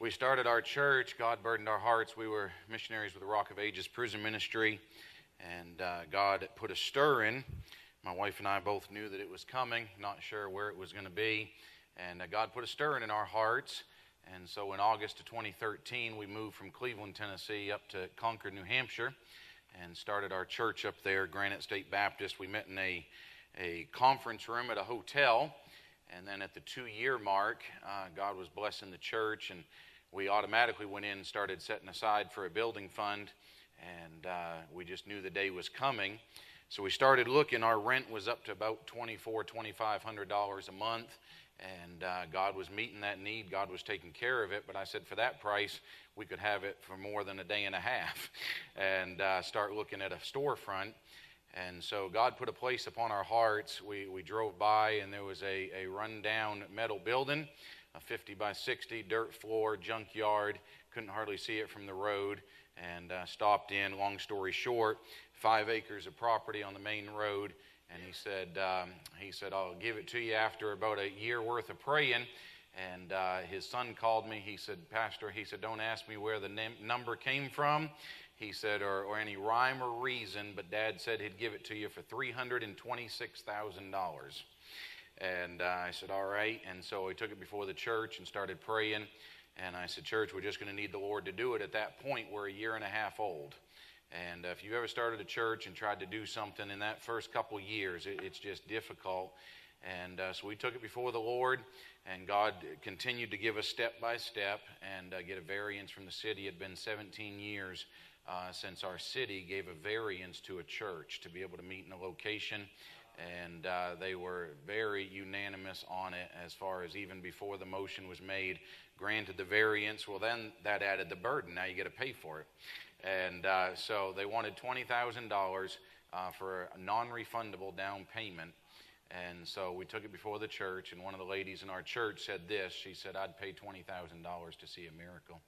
we started our church, God burdened our hearts. We were missionaries with the Rock of Ages prison ministry, and uh, God put a stir in. My wife and I both knew that it was coming, not sure where it was going to be. And uh, God put a stir in our hearts. And so in August of 2013, we moved from Cleveland, Tennessee, up to Concord, New Hampshire, and started our church up there, Granite State Baptist. We met in a, a conference room at a hotel. And then at the two year mark, uh, God was blessing the church, and we automatically went in and started setting aside for a building fund. And uh, we just knew the day was coming. So we started looking. Our rent was up to about $2,400, $2,500 a month. And uh, God was meeting that need. God was taking care of it. But I said, for that price, we could have it for more than a day and a half and uh, start looking at a storefront. And so God put a place upon our hearts. We, we drove by, and there was a, a rundown metal building, a 50 by 60 dirt floor, junkyard. Couldn't hardly see it from the road. And uh, stopped in, long story short, five acres of property on the main road. And he said, um, he said, I'll give it to you after about a year worth of praying. And uh, his son called me. He said, Pastor, he said, don't ask me where the name, number came from he said, or, or any rhyme or reason, but dad said he'd give it to you for $326,000. And uh, I said, all right. And so he took it before the church and started praying. And I said, Church, we're just going to need the Lord to do it. At that point, we're a year and a half old. And uh, if you've ever started a church and tried to do something in that first couple years, it, it's just difficult. And uh, so we took it before the Lord, and God continued to give us step by step and uh, get a variance from the city. It had been 17 years uh, since our city gave a variance to a church to be able to meet in a location. And uh, they were very unanimous on it as far as even before the motion was made, granted the variance. Well, then that added the burden. Now you got to pay for it. And uh, so they wanted $20,000 uh, for a non refundable down payment. And so we took it before the church, and one of the ladies in our church said this. She said, I'd pay $20,000 to see a miracle.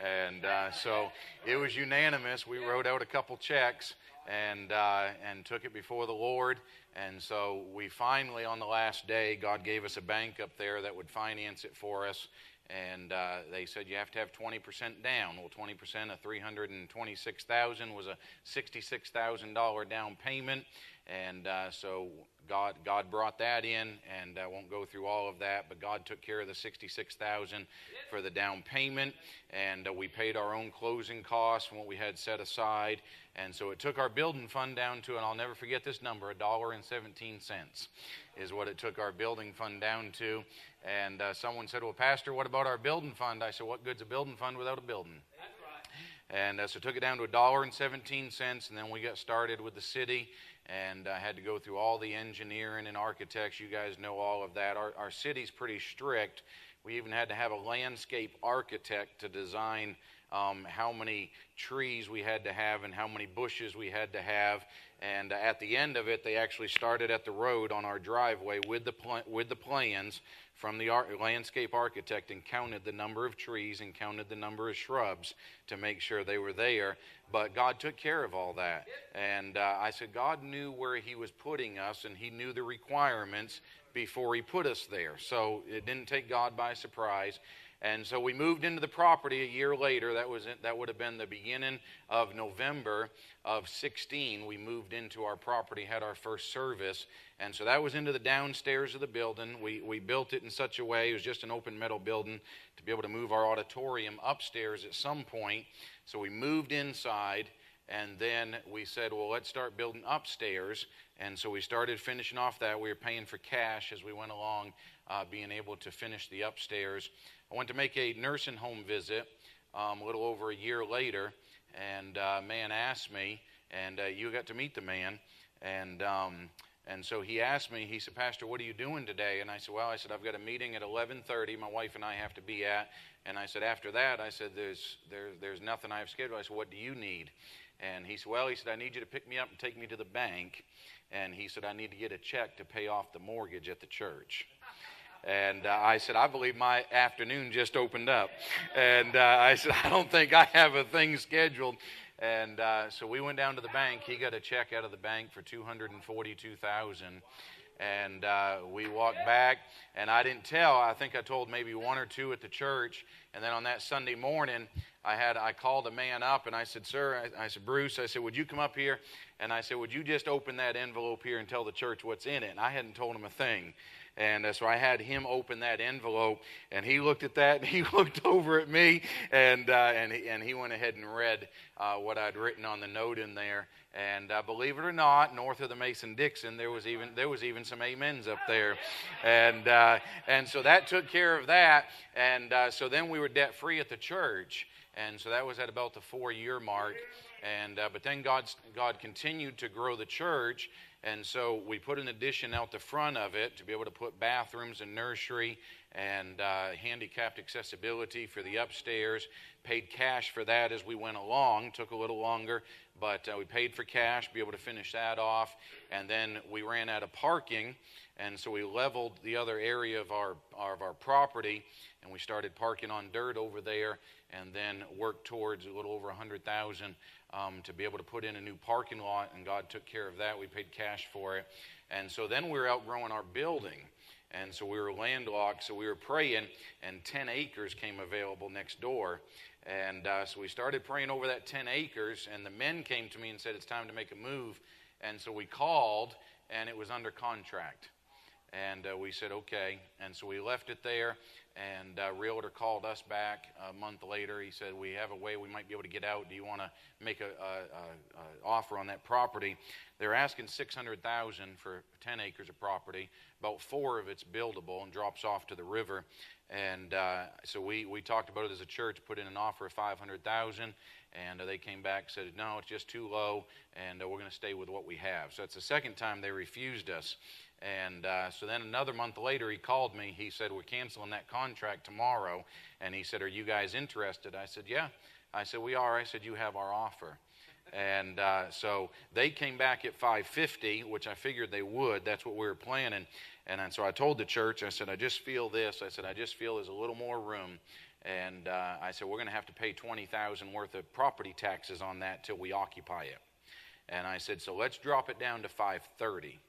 And uh, so it was unanimous. We wrote out a couple checks and, uh, and took it before the Lord. And so we finally, on the last day, God gave us a bank up there that would finance it for us. And uh, they said you have to have 20% down. Well, 20% of 326,000 was a $66,000 down payment. And uh, so God, God brought that in, and I won't go through all of that, but God took care of the 66000 for the down payment, and uh, we paid our own closing costs from what we had set aside. And so it took our building fund down to, and I'll never forget this number, a dollar and 17 cents is what it took our building fund down to. And uh, someone said, Well, Pastor, what about our building fund? I said, What good's a building fund without a building? And uh, so took it down to a dollar and 17 cents, and then we got started with the city and I had to go through all the engineering and architects. You guys know all of that. Our, our city's pretty strict. We even had to have a landscape architect to design um, how many trees we had to have and how many bushes we had to have. And at the end of it, they actually started at the road on our driveway with the, pl- with the plans from the ar- landscape architect and counted the number of trees and counted the number of shrubs to make sure they were there. But God took care of all that. And uh, I said, God knew where He was putting us and He knew the requirements before He put us there. So it didn't take God by surprise. And so we moved into the property a year later. That was that would have been the beginning of November of 16. We moved into our property, had our first service, and so that was into the downstairs of the building. We we built it in such a way it was just an open metal building to be able to move our auditorium upstairs at some point. So we moved inside. And then we said, well, let's start building upstairs. And so we started finishing off that. We were paying for cash as we went along, uh, being able to finish the upstairs. I went to make a nursing home visit um, a little over a year later, and a uh, man asked me, and uh, you got to meet the man, and um, and so he asked me. He said, "Pastor, what are you doing today?" And I said, "Well, I said I've got a meeting at 11:30. My wife and I have to be at." And I said, "After that, I said there's there, there's nothing I have scheduled." I said, "What do you need?" And he said, Well, he said, I need you to pick me up and take me to the bank. And he said, I need to get a check to pay off the mortgage at the church. And uh, I said, I believe my afternoon just opened up. And uh, I said, I don't think I have a thing scheduled. And uh, so we went down to the bank. He got a check out of the bank for 242000 And uh, we walked back, and I didn't tell. I think I told maybe one or two at the church. And then on that Sunday morning, I had I called a man up and I said, "Sir," I, I, said, "Bruce," I said, "Would you come up here?" And I said, "Would you just open that envelope here and tell the church what's in it?" And I hadn't told him a thing. And uh, so I had him open that envelope, and he looked at that, and he looked over at me, and uh, and he, and he went ahead and read uh, what I'd written on the note in there. And uh, believe it or not, north of the Mason Dixon, there was even there was even some amens up there, and uh, and so that took care of that. And uh, so then we were debt free at the church, and so that was at about the four year mark. And uh, but then God God continued to grow the church, and so we put an addition out the front of it to be able to put bathrooms and nursery and uh, handicapped accessibility for the upstairs. Paid cash for that as we went along. Took a little longer, but uh, we paid for cash, be able to finish that off. And then we ran out of parking, and so we leveled the other area of our, of our property, and we started parking on dirt over there, and then worked towards a little over 100000 um, to be able to put in a new parking lot, and God took care of that. We paid cash for it. And so then we were outgrowing our building. And so we were landlocked, so we were praying, and 10 acres came available next door. And uh, so we started praying over that 10 acres, and the men came to me and said, It's time to make a move. And so we called, and it was under contract. And uh, we said, Okay. And so we left it there, and uh, realtor called us back a month later. He said, "We have a way we might be able to get out. Do you want to make a, a, a, offer on that property?" They're asking six hundred thousand for ten acres of property. About four of it's buildable and drops off to the river. And uh, so we we talked about it as a church, put in an offer of five hundred thousand, and uh, they came back said, "No, it's just too low, and uh, we're going to stay with what we have." So it's the second time they refused us. And uh, so then another month later, he called me. He said, We're canceling that contract tomorrow. And he said, Are you guys interested? I said, Yeah. I said, We are. I said, You have our offer. And uh, so they came back at 550, which I figured they would. That's what we were planning. And, and so I told the church, I said, I just feel this. I said, I just feel there's a little more room. And uh, I said, we're going to have to pay 20000 worth of property taxes on that till we occupy it. And I said, so let's drop it down to 530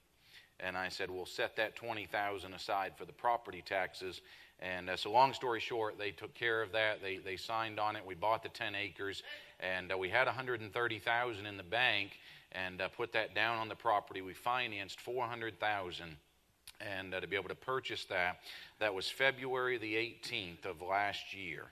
and I said, "We'll set that twenty thousand aside for the property taxes." And uh, so, long story short, they took care of that. They they signed on it. We bought the ten acres, and uh, we had one hundred and thirty thousand in the bank, and uh, put that down on the property. We financed four hundred thousand, and uh, to be able to purchase that, that was February the eighteenth of last year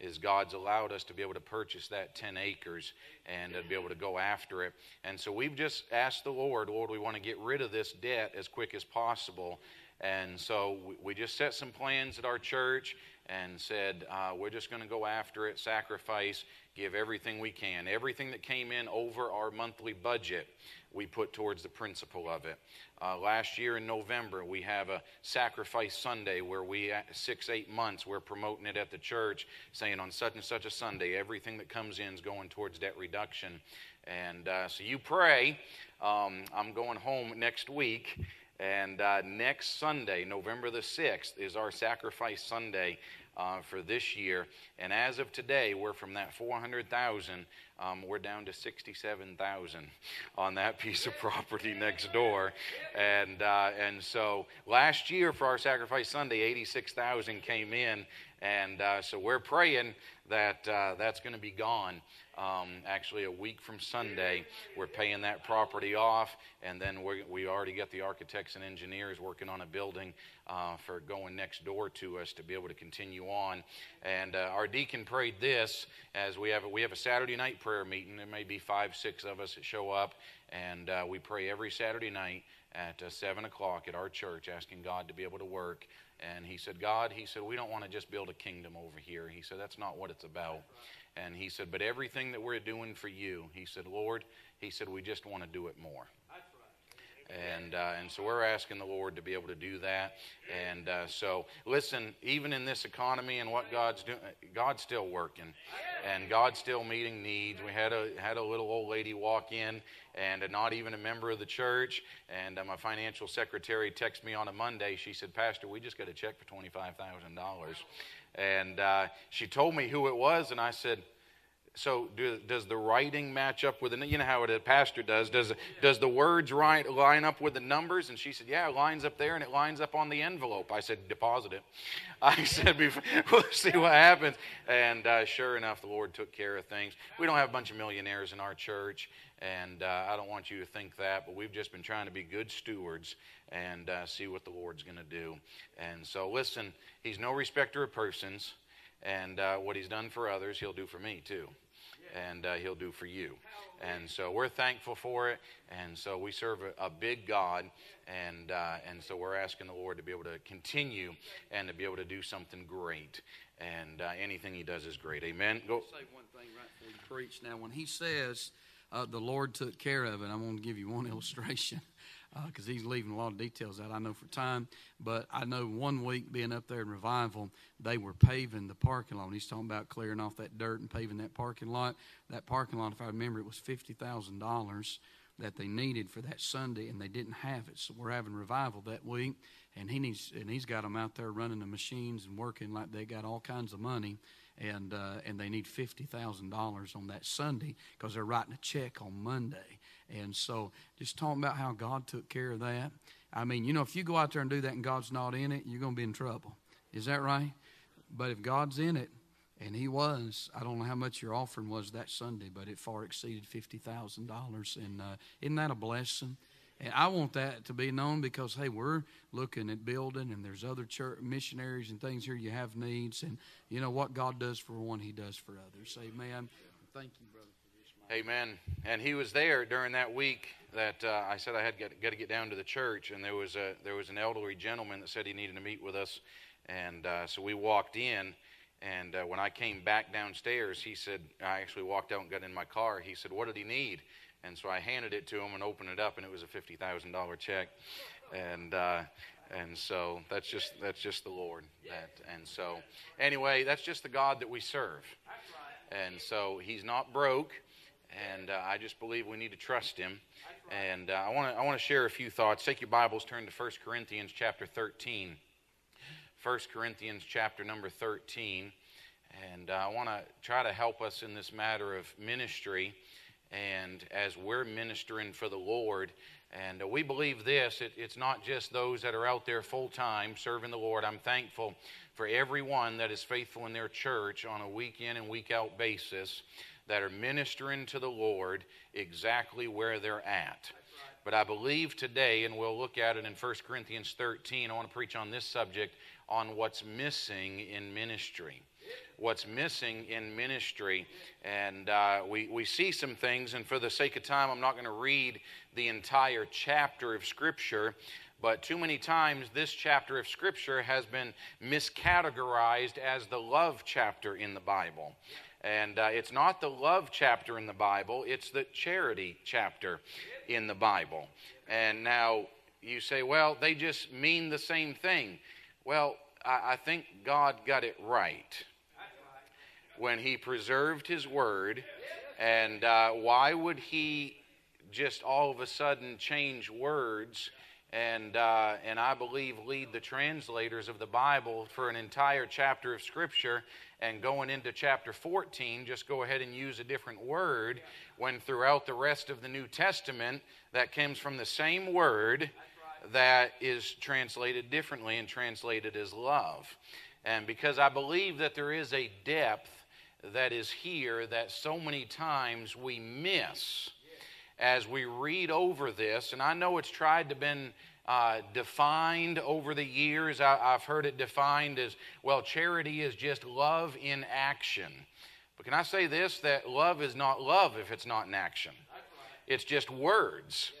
is God's allowed us to be able to purchase that 10 acres and to be able to go after it. And so we've just asked the Lord, Lord, we want to get rid of this debt as quick as possible. And so we just set some plans at our church and said, uh, we're just going to go after it, sacrifice, give everything we can. Everything that came in over our monthly budget, we put towards the principal of it. Uh, last year in November, we have a sacrifice Sunday where we, six, eight months, we're promoting it at the church, saying on such and such a Sunday, everything that comes in is going towards debt reduction. And uh, so you pray. Um, I'm going home next week. And uh, next Sunday, November the 6th, is our sacrifice Sunday uh, for this year. And as of today, we're from that 400,000, um, we're down to 67,000 on that piece of property next door. And, uh, and so last year for our Sacrifice Sunday, 86,000 came in. And uh, so we're praying that uh, that's going to be gone. Um, actually, a week from Sunday, we're paying that property off, and then we we already got the architects and engineers working on a building uh, for going next door to us to be able to continue on. And uh, our deacon prayed this as we have a, we have a Saturday night prayer meeting. There may be five, six of us that show up, and uh, we pray every Saturday night at uh, seven o'clock at our church, asking God to be able to work. And he said, God, he said, we don't want to just build a kingdom over here. He said, that's not what it's about. And he said, But everything that we're doing for you, he said, Lord, he said, we just want to do it more. And, uh, and so we're asking the Lord to be able to do that. And uh, so, listen, even in this economy and what God's doing, God's still working, and God's still meeting needs. We had a had a little old lady walk in, and not even a member of the church. And uh, my financial secretary texted me on a Monday. She said, "Pastor, we just got a check for twenty five thousand dollars." And uh, she told me who it was, and I said, so do, does the writing match up with the you know how a pastor does. Does does the words right line up with the numbers? And she said yeah it lines up there and it lines up on the envelope. I said deposit it. I said we'll see what happens. And uh, sure enough the lord took care of things. We don't have a bunch of millionaires in our church and uh, i don't want you to think that but we've just been trying to be good stewards and uh, see what the lord's going to do. And so listen he's no respecter of persons and uh, what he's done for others he'll do for me too and uh, He'll do for you. And so we're thankful for it. And so we serve a, a big God, and uh, and so we're asking the Lord to be able to continue and to be able to do something great. And uh, anything He does is great. Amen. Go. Say one thing right before you preach. Now, when He says uh, the Lord took care of it, I'm going to give you one illustration because uh, he's leaving a lot of details out. I know for time, but I know one week being up there in revival, they were paving the parking lot. He's talking about clearing off that dirt and paving that parking lot. That parking lot, if I remember, it was fifty thousand dollars that they needed for that Sunday, and they didn't have it. So we're having revival that week, and he needs and he's got them out there running the machines and working like they got all kinds of money. And uh, and they need fifty thousand dollars on that Sunday because they're writing a check on Monday and so just talking about how God took care of that. I mean, you know, if you go out there and do that and God's not in it, you're going to be in trouble. Is that right? But if God's in it, and He was, I don't know how much your offering was that Sunday, but it far exceeded $50,000. And uh, isn't that a blessing? And I want that to be known because, hey, we're looking at building, and there's other church missionaries and things here. You have needs, and you know what God does for one, He does for others. Amen. Thank you, brother. Amen. And he was there during that week that uh, I said I had got, got, to get down to the church, and there was a there was an elderly gentleman that said he needed to meet with us, and uh, so we walked in. And uh, when I came back downstairs, he said I actually walked out and got in my car. He said, "What did he need?" And so I handed it to him and opened it up, and it was a fifty thousand dollar check, and uh, and so that's just that's just the Lord. That and so anyway, that's just the God that we serve, and so He's not broke and uh, I just believe we need to trust Him. And uh, I want to I want to share a few thoughts. Take your Bibles, turn to 1 Corinthians chapter 13. 1 Corinthians chapter number 13, and uh, I want to try to help us in this matter of ministry. And as we're ministering for the Lord, and uh, we believe this, it, it's not just those that are out there full time serving the Lord. I'm thankful for everyone that is faithful in their church on a week in and week out basis that are ministering to the Lord exactly where they're at. But I believe today, and we'll look at it in 1 Corinthians 13, I want to preach on this subject on what's missing in ministry. What's missing in ministry. And uh, we, we see some things, and for the sake of time, I'm not going to read the entire chapter of Scripture. But too many times, this chapter of Scripture has been miscategorized as the love chapter in the Bible. And uh, it's not the love chapter in the Bible, it's the charity chapter in the Bible. And now you say, well, they just mean the same thing. Well, I, I think God got it right when He preserved His Word. And uh, why would He just all of a sudden change words? And uh, and I believe lead the translators of the Bible for an entire chapter of Scripture and going into chapter 14, just go ahead and use a different word when throughout the rest of the New Testament, that comes from the same word that is translated differently and translated as love. And because I believe that there is a depth that is here that so many times we miss as we read over this, and I know it's tried to been uh, defined over the years. I, have heard it defined as well, charity is just love in action. But can I say this that love is not love if it's not in action? It's just words.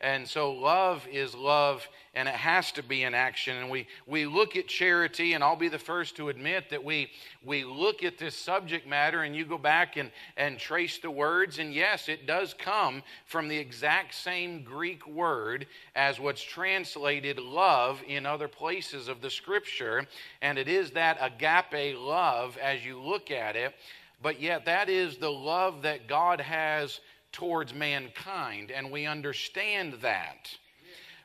And so love is love, and it has to be in action. And we, we look at charity, and I'll be the first to admit that we, we look at this subject matter, and you go back and, and trace the words, and yes, it does come from the exact same Greek word as what's translated love in other places of the scripture. And it is that agape love as you look at it, but yet that is the love that God has towards mankind, and we understand that.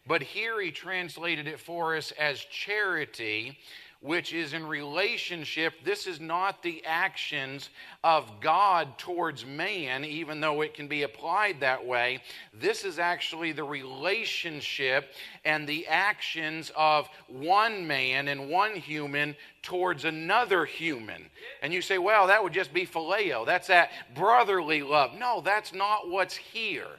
But here he translated it for us as charity, which is in relationship. This is not the actions of God towards man, even though it can be applied that way. This is actually the relationship and the actions of one man and one human towards another human. And you say, well, that would just be phileo. That's that brotherly love. No, that's not what's here.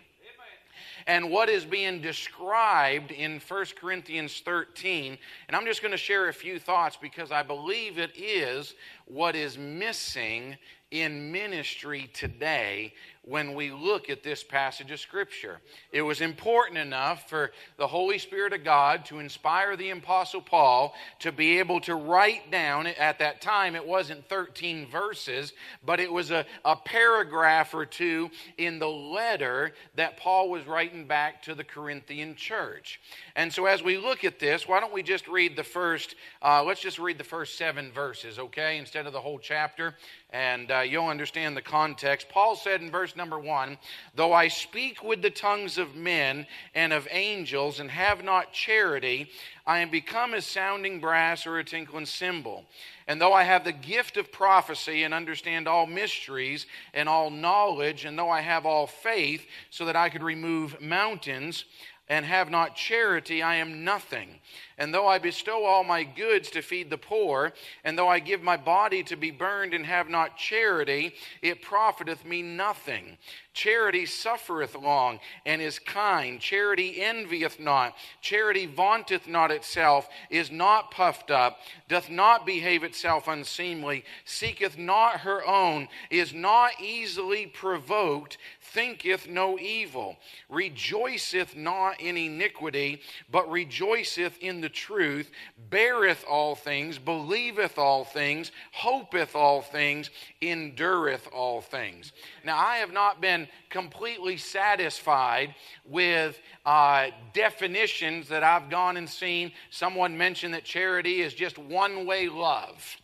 And what is being described in 1 Corinthians 13, and I'm just going to share a few thoughts because I believe it is what is missing in ministry today when we look at this passage of Scripture. It was important enough for the Holy Spirit of God to inspire the Apostle Paul to be able to write down, at that time, it wasn't 13 verses, but it was a, a paragraph or two in the letter that Paul was writing back to the Corinthian church. And so, as we look at this, why don't we just read the first, uh, let's just read the first seven verses, okay, instead of the whole chapter, and uh, you'll understand the context. Paul said in verse number one, Though I speak with the tongues of men and of angels and have not charity, I am become as sounding brass or a tinkling cymbal. And though I have the gift of prophecy and understand all mysteries and all knowledge, and though I have all faith so that I could remove mountains, and have not charity, I am nothing. And though I bestow all my goods to feed the poor, and though I give my body to be burned and have not charity, it profiteth me nothing. Charity suffereth long and is kind. Charity envieth not. Charity vaunteth not itself, is not puffed up, doth not behave itself unseemly, seeketh not her own, is not easily provoked, thinketh no evil, rejoiceth not in iniquity, but rejoiceth in the truth, beareth all things, believeth all things, hopeth all things, endureth all things. Now, I have not been completely satisfied with uh, definitions that I've gone and seen. Someone mentioned that charity is just one way love.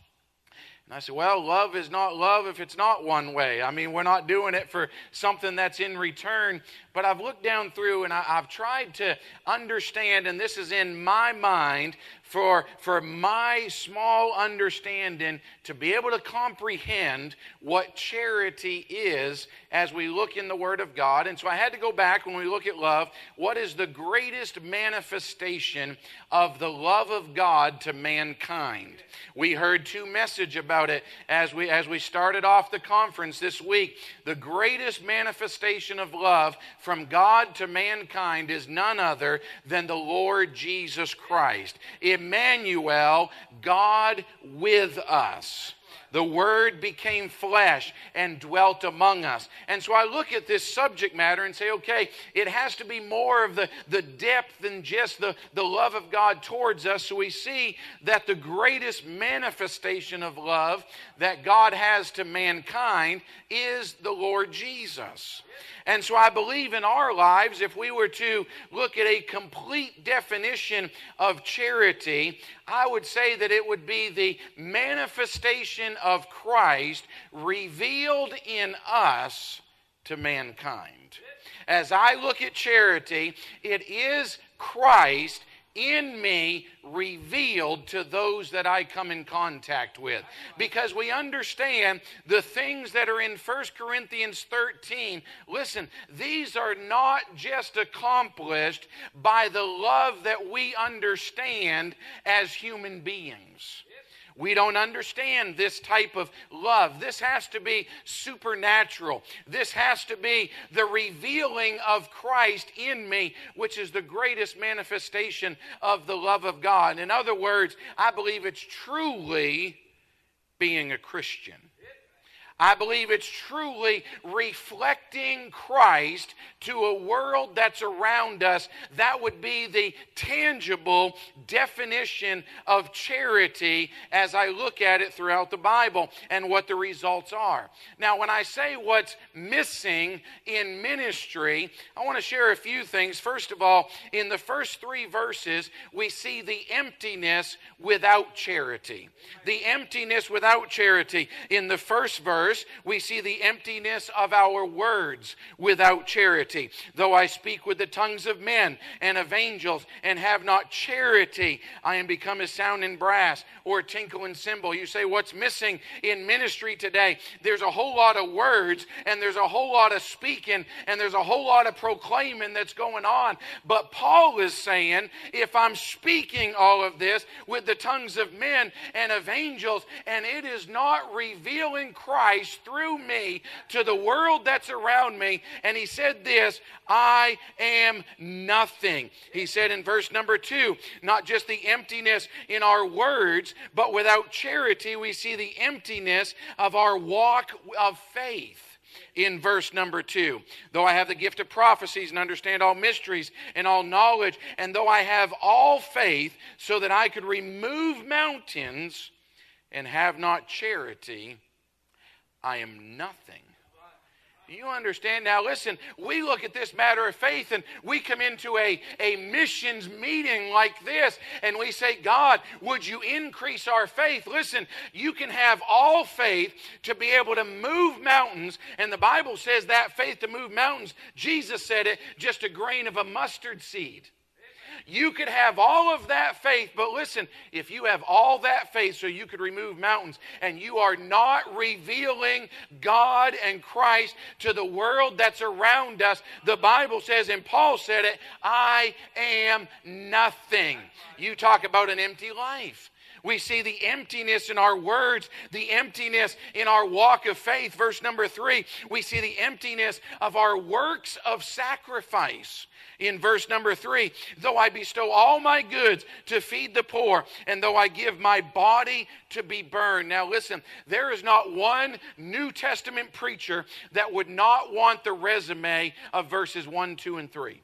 I said, well, love is not love if it's not one way. I mean, we're not doing it for something that's in return. But I've looked down through and I, have tried to understand, and this is in my mind for, for my small understanding to be able to comprehend what charity is as we look in the Word of God. And so I had to go back when we look at love. What is the greatest manifestation of the love of God to mankind? We heard two message about it as we as we started off the conference this week. The greatest manifestation of love from God to mankind is none other than the Lord Jesus Christ. Emmanuel, God with us. The Word became flesh and dwelt among us. And so I look at this subject matter and say, okay, it has to be more of the, the depth than just the, the love of God towards us. So we see that the greatest manifestation of love that God has to mankind is the Lord Jesus. And so I believe in our lives, if we were to look at a complete definition of charity, I would say that it would be the manifestation of Christ revealed in us to mankind. As I look at charity, it is Christ in me revealed to those that I come in contact with. Because we understand the things that are in 1 Corinthians 13. Listen, these are not just accomplished by the love that we understand as human beings. We don't understand this type of love. This has to be supernatural. This has to be the revealing of Christ in me, which is the greatest manifestation of the love of God. In other words, I believe it's truly being a Christian. I believe it's truly reflecting Christ to a world that's around us. That would be the tangible definition of charity as I look at it throughout the Bible and what the results are. Now, when I say what's missing in ministry, I want to share a few things. First of all, in the first three verses, we see the emptiness without charity. The emptiness without charity. In the first verse, we see the emptiness of our words without charity. Though I speak with the tongues of men and of angels and have not charity, I am become as sound in brass or a tinkle in cymbal. You say, What's missing in ministry today? There's a whole lot of words and there's a whole lot of speaking and there's a whole lot of proclaiming that's going on. But Paul is saying, if I'm speaking all of this with the tongues of men and of angels, and it is not revealing Christ through me to the world that's around me, and he said this, I am nothing. He said in verse number two, not just the emptiness in our words, but without charity, we see the emptiness of our walk of faith in verse number two. Though I have the gift of prophecies and understand all mysteries and all knowledge, and though I have all faith so that I could remove mountains and have not charity, I am nothing. You understand? Now, listen, we look at this matter of faith and we come into a, a missions meeting like this and we say, God, would you increase our faith? Listen, you can have all faith to be able to move mountains. And the Bible says that faith to move mountains, Jesus said it, just a grain of a mustard seed. You could have all of that faith, but listen, if you have all that faith so you could remove mountains and you are not revealing God and Christ to the world that's around us, the Bible says, and Paul said it, I am nothing. You talk about an empty life. We see the emptiness in our words, the emptiness in our walk of faith. Verse number three, we see the emptiness of our works of sacrifice in verse number three though I bestow all my goods to feed the poor, and though I give my body to be burned. Now, listen, there is not one New Testament preacher that would not want the resume of verses one, two, and three.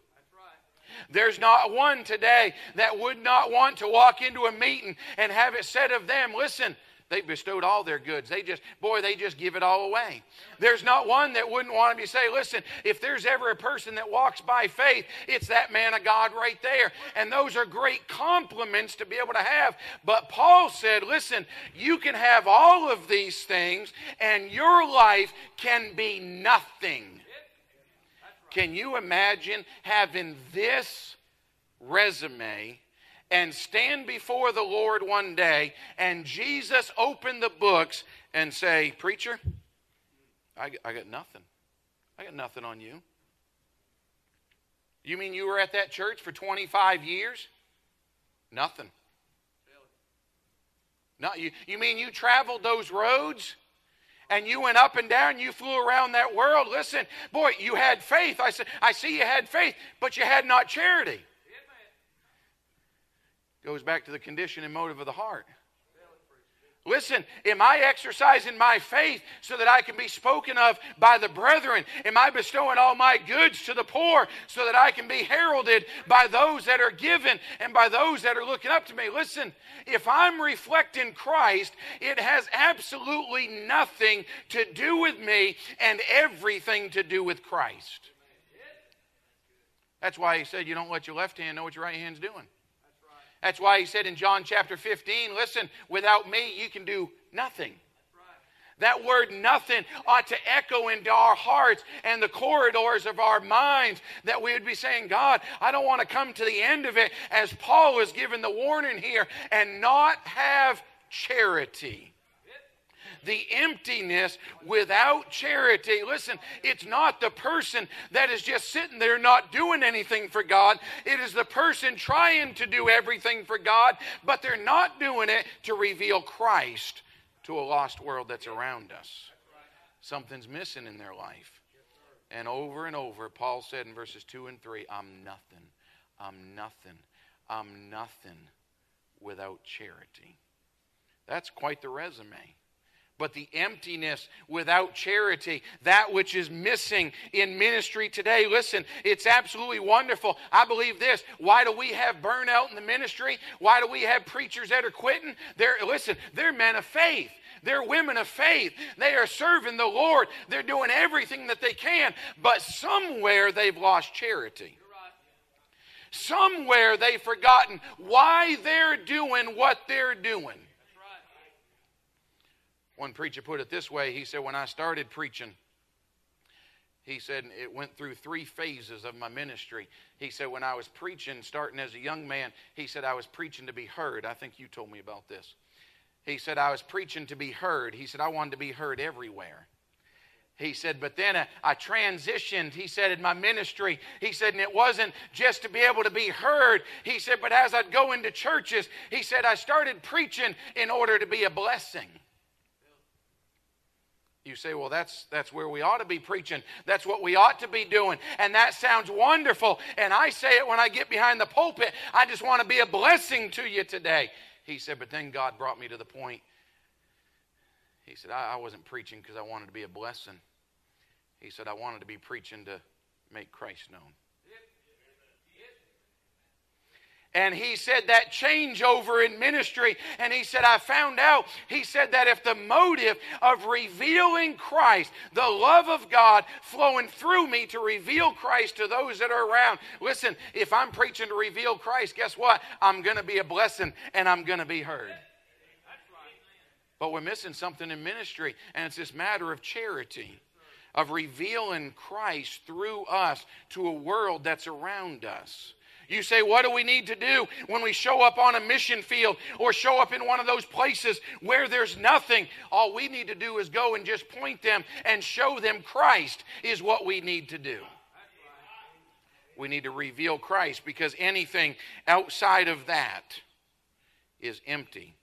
There's not one today that would not want to walk into a meeting and have it said of them, listen, they bestowed all their goods. They just, boy, they just give it all away. There's not one that wouldn't want to be say, listen, if there's ever a person that walks by faith, it's that man of God right there. And those are great compliments to be able to have. But Paul said, listen, you can have all of these things and your life can be nothing. Can you imagine having this resume and stand before the Lord one day and Jesus open the books and say, Preacher, I, I got nothing. I got nothing on you. You mean you were at that church for 25 years? Nothing. Not you. You mean you traveled those roads? And you went up and down, you flew around that world. Listen, boy, you had faith. I said, I see you had faith, but you had not charity. Goes back to the condition and motive of the heart. Listen, am I exercising my faith so that I can be spoken of by the brethren? Am I bestowing all my goods to the poor so that I can be heralded by those that are given and by those that are looking up to me? Listen, if I'm reflecting Christ, it has absolutely nothing to do with me and everything to do with Christ. That's why he said, You don't let your left hand know what your right hand's doing. That's why he said in John chapter 15, listen, without me, you can do nothing. That word nothing ought to echo into our hearts and the corridors of our minds that we would be saying, God, I don't want to come to the end of it as Paul is given the warning here and not have charity the emptiness without charity. Listen, it's not the person that is just sitting there not doing anything for God. It is the person trying to do everything for God, but they're not doing it to reveal Christ to a lost world that's around us. Something's missing in their life. And over and over, Paul said in verses 2 and 3 I'm nothing, I'm nothing, I'm nothing without charity. That's quite the resume but the emptiness without charity, that which is missing in ministry today. Listen, it's absolutely wonderful. I believe this. Why do we have burnout in the ministry? Why do we have preachers that are quitting? They're listen, they're men of faith. They're women of faith. They are serving the Lord. They're doing everything that they can, but somewhere they've lost charity. Somewhere they've forgotten why they're doing what they're doing. One preacher put it this way he said, When I started preaching, he said it went through three phases of my ministry. He said, when I was preaching, starting as a young man, he said, I was preaching to be heard. I think you told me about this. He said, I was preaching to be heard. He said, I wanted to be heard everywhere. He said, but then I, transitioned, he said, in my ministry. He said, and it wasn't just to be able to be heard. He said, but as I'd go into churches, he said, I started preaching in order to be a blessing. You say, well, that's, that's where we ought to be preaching. That's what we ought to be doing. And that sounds wonderful. And I say it when I get behind the pulpit. I just want to be a blessing to you today. He said, but then God brought me to the point. He said, I, I wasn't preaching because I wanted to be a blessing. He said, I wanted to be preaching to make Christ known. And he said that changeover in ministry. And he said, I found out, he said that if the motive of revealing Christ, the love of God flowing through me to reveal Christ to those that are around, listen, if I'm preaching to reveal Christ, guess what? I'm going to be a blessing and I'm going to be heard. But we're missing something in ministry, and it's this matter of charity of revealing Christ through us to a world that's around us. You say, what do we need to do when we show up on a mission field or show up in one of those places where there's nothing? All we need to do is go and just point them and show them Christ is what we need to do. We need to reveal Christ because anything outside of that is empty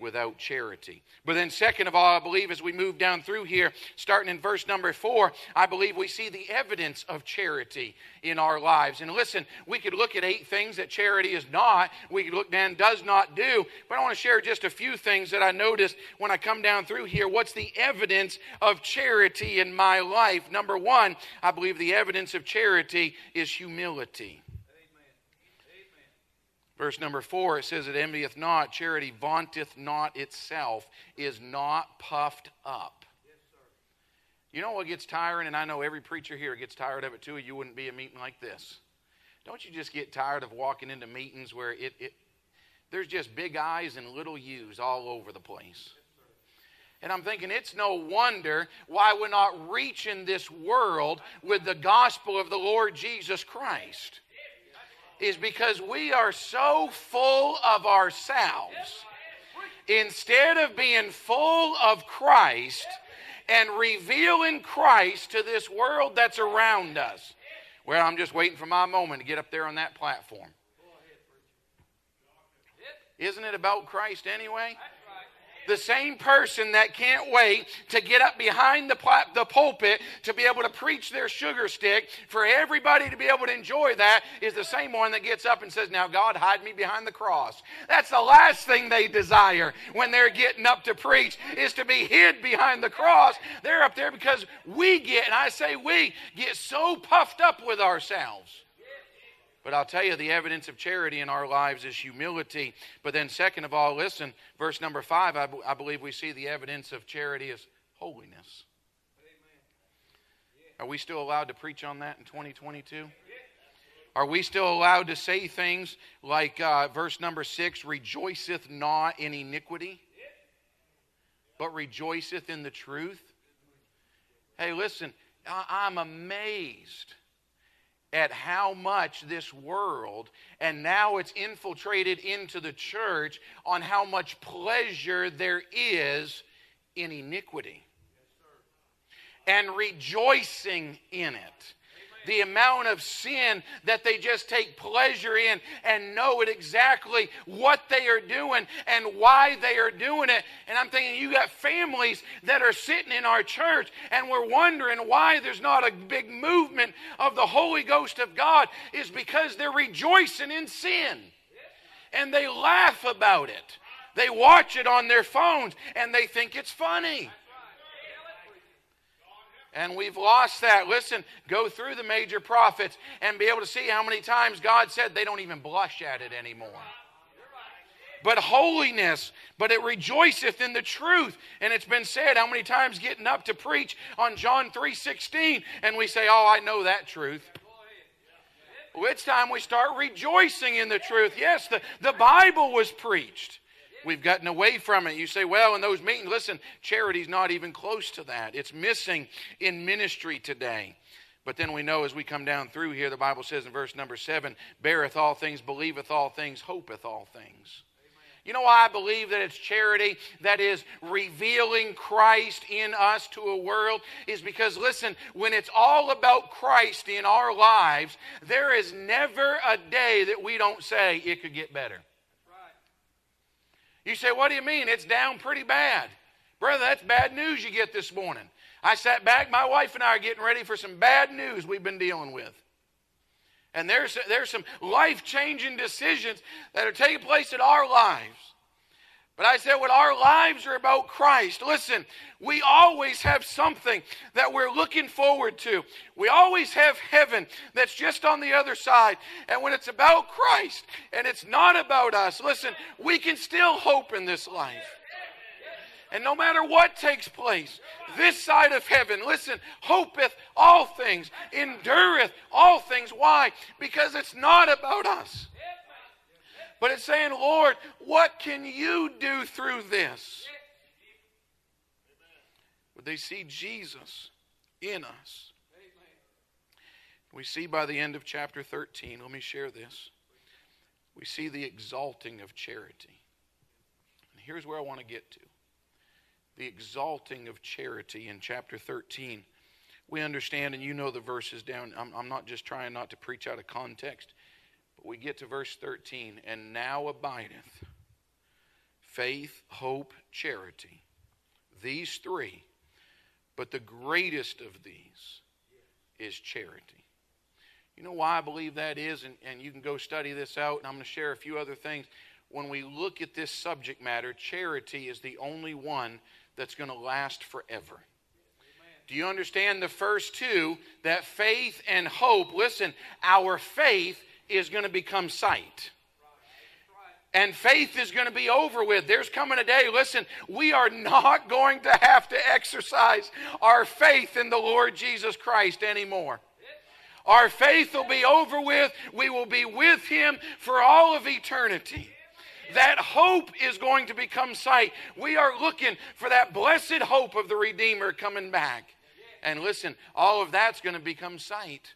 without charity. But then, second of all, I believe as we move down through here, starting in verse number four, I believe we see the evidence of charity in our lives. And listen, we could look at eight things that charity is not, we could look down, does not do, but I want to share just a few things that I noticed when I come down through here. What's the evidence of charity in my life? Number one, I believe the evidence of charity is humility. Verse number four, it says, It envieth not, charity vaunteth not itself, is not puffed up. Yes, you know what gets tiring, and I know every preacher here gets tired of it too, you wouldn't be a meeting like this. Don't you just get tired of walking into meetings where it, it there's just big eyes and little U's all over the place? And I'm thinking it's no wonder why we're not reaching this world with the gospel of the Lord Jesus Christ is because we are so full of ourselves. Instead of being full of Christ and revealing Christ to this world that's around us. Well, I'm just waiting for my moment to get up there on that platform. Isn't it about Christ anyway? The same person that can't wait to get up behind the, plat- the pulpit to be able to preach their sugar stick for everybody to be able to enjoy that is the same one that gets up and says, Now, God, hide me behind the cross. That's the last thing they desire when they're getting up to preach is to be hid behind the cross. They're up there because we get, and I say we, get so puffed up with ourselves but I'll tell you, the evidence of charity in our lives is humility. But then, second of all, listen, verse number five, I, b- I believe we see the evidence of charity is holiness. Are we still allowed to preach on that in 2022? Are we still allowed to say things like uh, verse number six, rejoiceth not in iniquity, but rejoiceth in the truth? Hey, listen, I- I'm amazed at how much this world, and now it's infiltrated into the church, on how much pleasure there is in iniquity. And rejoicing in it the amount of sin that they just take pleasure in and know it exactly what they are doing and why they are doing it. And I'm thinking, you got families that are sitting in our church and we're wondering why there's not a big movement of the Holy Ghost of God, is because they're rejoicing in sin and they laugh about it. They watch it on their phones and they think it's funny. And we've lost that. Listen, go through the major prophets and be able to see how many times God said they don't even blush at it anymore. But holiness, but it rejoiceth in the truth. And it's been said how many times getting up to preach on John 3:16 and we say, "Oh, I know that truth." Well, it's time we start rejoicing in the truth. Yes, the, the Bible was preached. We've gotten away from it. You say, well, in those meetings, listen, charity's not even close to that. It's missing in ministry today. But then we know as we come down through here, the Bible says in verse number seven, beareth all things, believeth all things, hopeth all things. You know why I believe that it's charity that is revealing Christ in us to a world? Is because, listen, when it's all about Christ in our lives, there is never a day that we don't say it could get better. You say, what do you mean? It's down pretty bad. Brother, that's bad news you get this morning. I sat back, my wife and I are getting ready for some bad news we've been dealing with. And there's, there's some life changing decisions that are taking place in our lives. But I said, when our lives are about Christ, listen, we always have something that we're looking forward to. We always have heaven that's just on the other side. And when it's about Christ and it's not about us, listen, we can still hope in this life. And no matter what takes place, this side of heaven, listen, hopeth all things, endureth all things. Why? Because it's not about us. But it's saying, Lord, what can you do through this? Would they see Jesus in us? We see by the end of chapter 13, let me share this. We see the exalting of charity. And here's where I want to get to the exalting of charity in chapter 13. We understand, and you know the verses down. I'm, I'm not just trying not to preach out of context, but we get to verse 13. And now abideth faith, hope, charity. These three. But the greatest of these is charity. You know why I believe that is? And, and you can go study this out, and I'm going to share a few other things. When we look at this subject matter, charity is the only one that's going to last forever. Do you understand the first two? That faith and hope, listen, our faith is going to become sight. And faith is going to be over with. There's coming a day, listen, we are not going to have to exercise our faith in the Lord Jesus Christ anymore. Our faith will be over with. We will be with Him for all of eternity. That hope is going to become sight. We are looking for that blessed hope of the Redeemer coming back. And listen, all of that's going to become sight.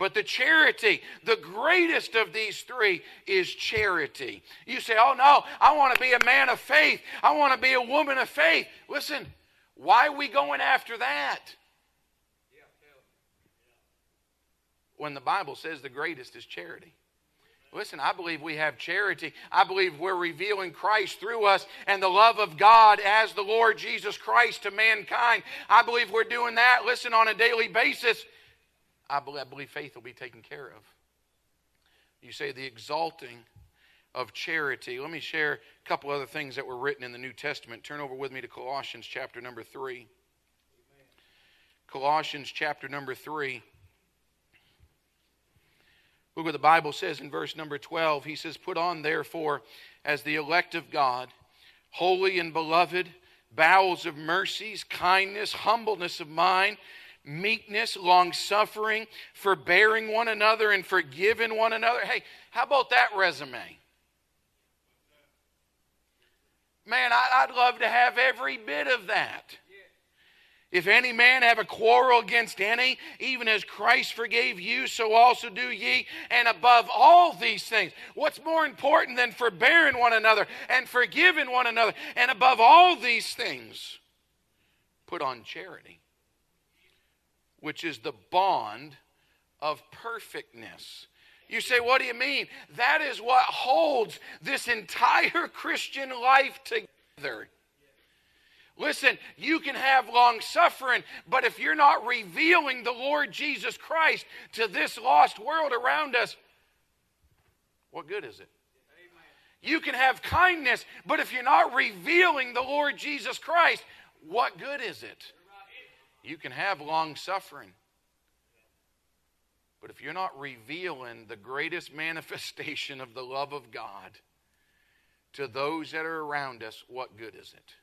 But the charity, the greatest of these three is charity. You say, oh no, I want to be a man of faith. I want to be a woman of faith. Listen, why are we going after that? When the Bible says the greatest is charity. Listen, I believe we have charity. I believe we're revealing Christ through us and the love of God as the Lord Jesus Christ to mankind. I believe we're doing that, listen, on a daily basis. I believe, I believe faith will be taken care of. You say the exalting of charity. Let me share a couple other things that were written in the New Testament. Turn over with me to Colossians chapter number 3. Amen. Colossians chapter number 3. Look what the Bible says in verse number 12. He says, Put on, therefore, as the elect of God, holy and beloved, bowels of mercies, kindness, humbleness of mind, meekness, long suffering, forbearing one another, and forgiving one another. Hey, how about that resume? Man, I'd love to have every bit of that. If any man have a quarrel against any, even as Christ forgave you, so also do ye. And above all these things, what's more important than forbearing one another and forgiving one another? And above all these things, put on charity, which is the bond of perfectness. You say, what do you mean? That is what holds this entire Christian life together. Listen, you can have long suffering, but if you're not revealing the Lord Jesus Christ to this lost world around us, what good is it? You can have kindness, but if you're not revealing the Lord Jesus Christ, what good is it? You can have long suffering. But if you're not revealing the greatest manifestation of the love of God to those that are around us, what good is it?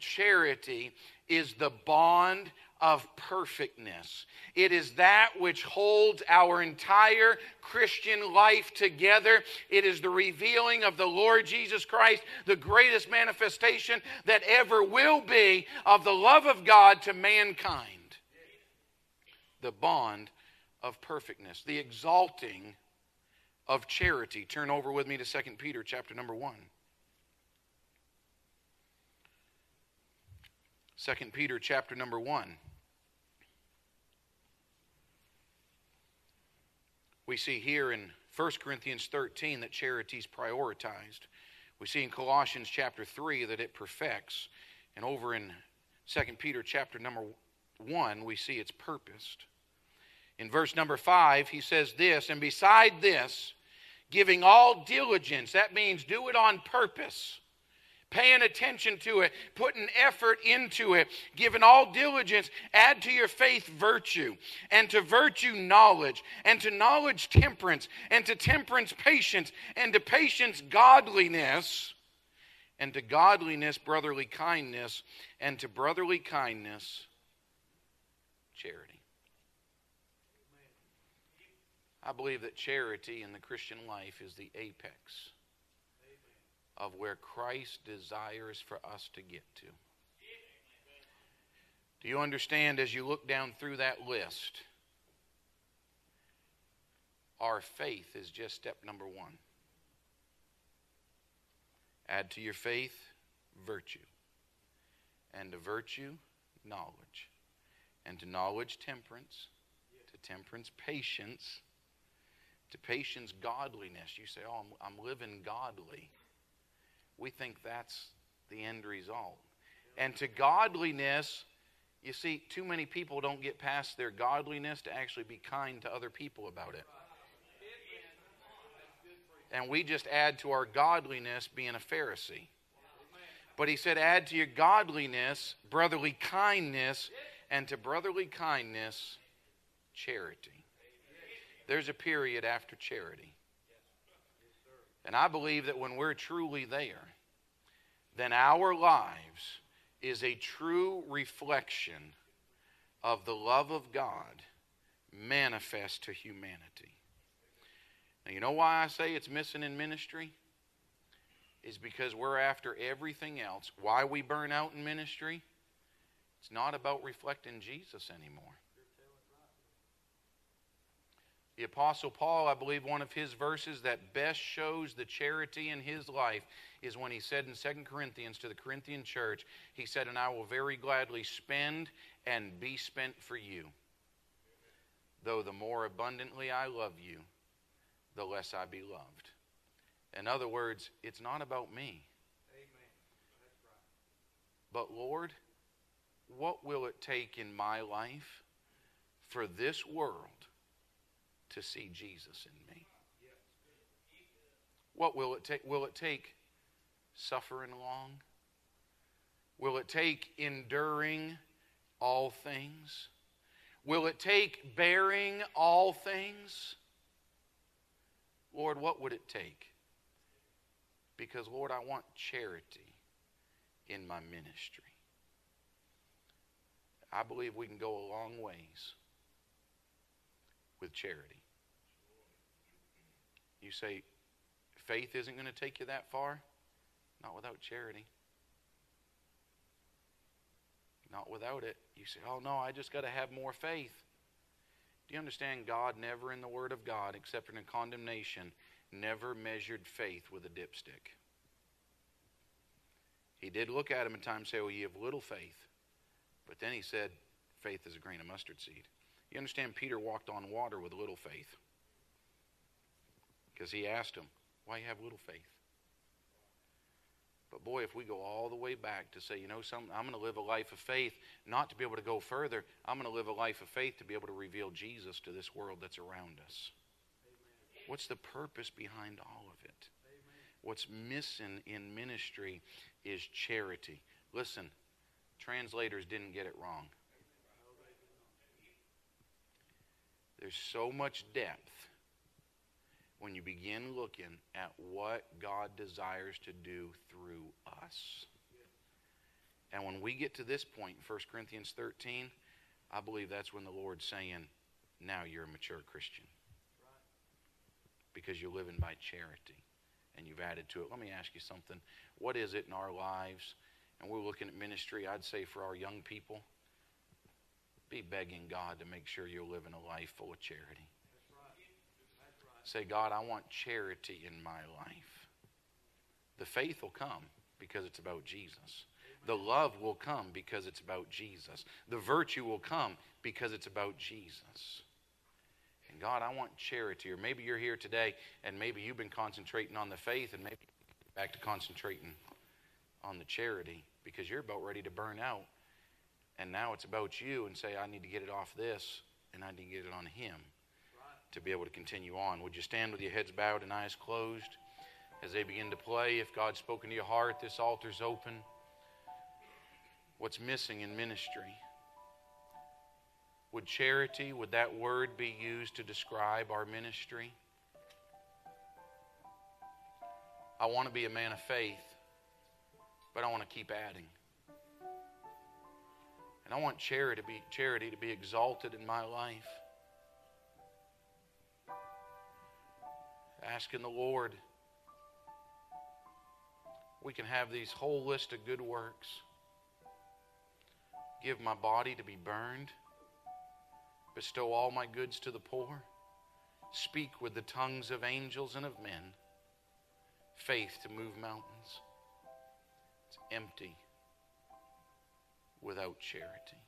charity is the bond of perfectness. It is that which holds our entire Christian life together. It is the revealing of the Lord Jesus Christ, the greatest manifestation that ever will be of the love of God to mankind. The bond of perfectness, the exalting of charity. Turn over with me to 2 Peter chapter number 1. 2 Peter chapter number 1. We see here in 1 Corinthians 13 that charity is prioritized. We see in Colossians chapter 3 that it perfects. And over in 2 Peter chapter number 1, we see it's purposed. In verse number 5, he says this, and beside this, giving all diligence, that means do it on purpose paying attention to it, putting effort into it, giving all diligence, add to your faith virtue, and to virtue knowledge, and to knowledge temperance, and to temperance patience, and to patience godliness, and to godliness brotherly kindness, and to brotherly kindness charity. I believe that charity in the Christian life is the apex of where Christ desires for us to get to. Do you understand as you look down through that list? Our faith is just step number one. Add to your faith virtue, and to virtue, knowledge, and to knowledge, temperance, to temperance, patience, to patience, godliness. You say, Oh, I'm, I'm living godly we think that's the end result. And to godliness, you see, too many people don't get past their godliness to actually be kind to other people about it. And we just add to our godliness being a Pharisee. But he said, add to your godliness brotherly kindness, and to brotherly kindness, charity. There's a period after charity. And I believe that when we're truly there, then our lives is a true reflection of the love of God manifest to humanity. Now, you know why I say it's missing in ministry? Is because we're after everything else. Why we burn out in ministry? It's not about reflecting Jesus anymore. The Apostle Paul, I believe one of his verses that best shows the charity in his life is when he said in 2 Corinthians to the Corinthian church, he said, And I will very gladly spend and be spent for you. Though the more abundantly I love you, the less I be loved. In other words, it's not about me. But Lord, what will it take in my life for this world to see Jesus in me. What will it take? Will it take suffering long? Will it take enduring all things? Will it take bearing all things? Lord, what would it take? Because, Lord, I want charity in my ministry. I believe we can go a long ways with charity. You say, faith isn't going to take you that far? Not without charity. Not without it. You say, oh no, I just got to have more faith. Do you understand God never in the Word of God, except in a condemnation, never measured faith with a dipstick? He did look at him at times and say, Well, you have little faith. But then he said, Faith is a grain of mustard seed. You understand, Peter walked on water with little faith. Because he asked him, Why you have little faith? But boy, if we go all the way back to say, you know something, I'm going to live a life of faith, not to be able to go further, I'm going to live a life of faith to be able to reveal Jesus to this world that's around us. Amen. What's the purpose behind all of it? Amen. What's missing in ministry is charity. Listen, translators didn't get it wrong. There's so much depth when you begin looking at what God desires to do through us. And when we get to this point in 1 Corinthians 13, I believe that's when the Lord's saying, now you're a mature Christian. Because you're living by charity and you've added to it. Let me ask you something. What is it in our lives? And we're looking at ministry, I'd say for our young people, be begging God to make sure you're living a life full of charity. Say, God, I want charity in my life. The faith will come because it's about Jesus. The love will come because it's about Jesus. The virtue will come because it's about Jesus. And God, I want charity. Or maybe you're here today and maybe you've been concentrating on the faith and maybe back to concentrating on the charity because you're about ready to burn out. And now it's about you and say, I need to get it off this and I need to get it on Him to be able to continue on. Would you stand with your heads bowed and eyes closed as they begin to play? If God's spoken to your heart, this altar's open. What's missing in ministry? Would charity, would that word be used to describe our ministry? I want to be a man of faith, but I want to keep adding. And I want charity to be, charity to be exalted in my life. Asking the Lord, we can have these whole list of good works. Give my body to be burned. Bestow all my goods to the poor. Speak with the tongues of angels and of men. Faith to move mountains. It's empty without charity.